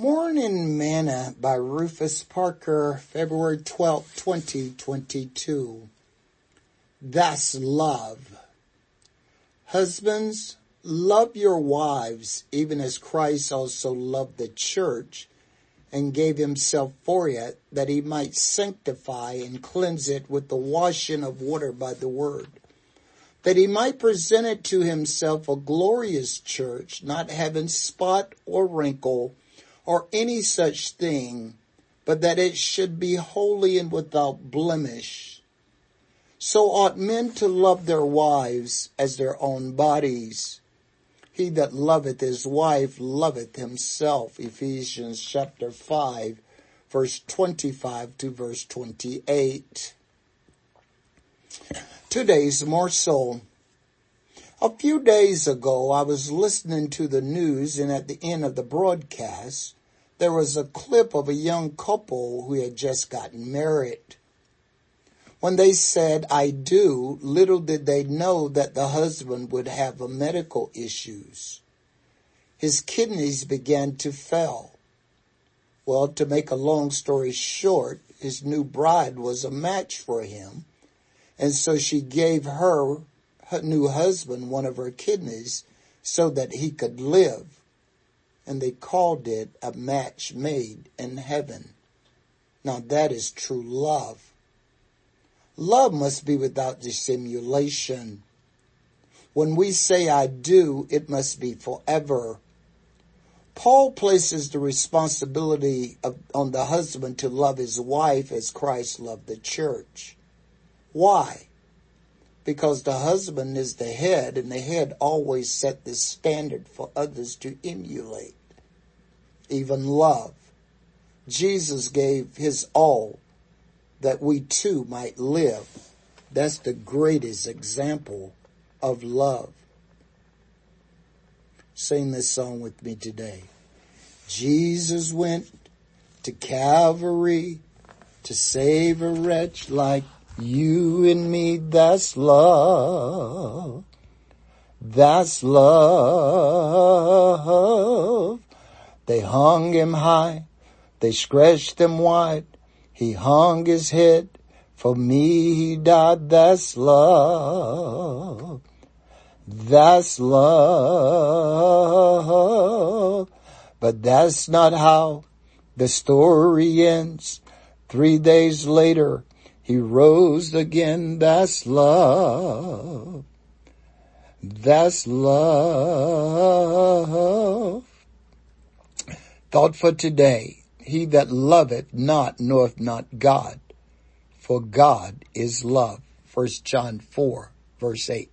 Morning Manna by Rufus Parker, February 12, 2022. That's love. Husbands, love your wives even as Christ also loved the church and gave himself for it that he might sanctify and cleanse it with the washing of water by the word, that he might present it to himself a glorious church, not having spot or wrinkle or any such thing, but that it should be holy and without blemish. So ought men to love their wives as their own bodies. He that loveth his wife loveth himself. Ephesians chapter 5 verse 25 to verse 28. Today's morsel. A few days ago, I was listening to the news and at the end of the broadcast, there was a clip of a young couple who had just gotten married. When they said, I do, little did they know that the husband would have medical issues. His kidneys began to fail. Well, to make a long story short, his new bride was a match for him. And so she gave her, her new husband one of her kidneys so that he could live and they called it a match made in heaven. Now that is true love. Love must be without dissimulation. When we say I do, it must be forever. Paul places the responsibility of, on the husband to love his wife as Christ loved the church. Why? Because the husband is the head and the head always set the standard for others to emulate even love. Jesus gave his all that we too might live. That's the greatest example of love. Sing this song with me today. Jesus went to Calvary to save a wretch like you and me. That's love. That's love. They hung him high, they scratched him wide. He hung his head, for me he died. That's love. That's love. But that's not how the story ends. Three days later, he rose again. That's love. That's love. Thought for today, he that loveth not knoweth not God, for God is love. 1 John 4 verse 8.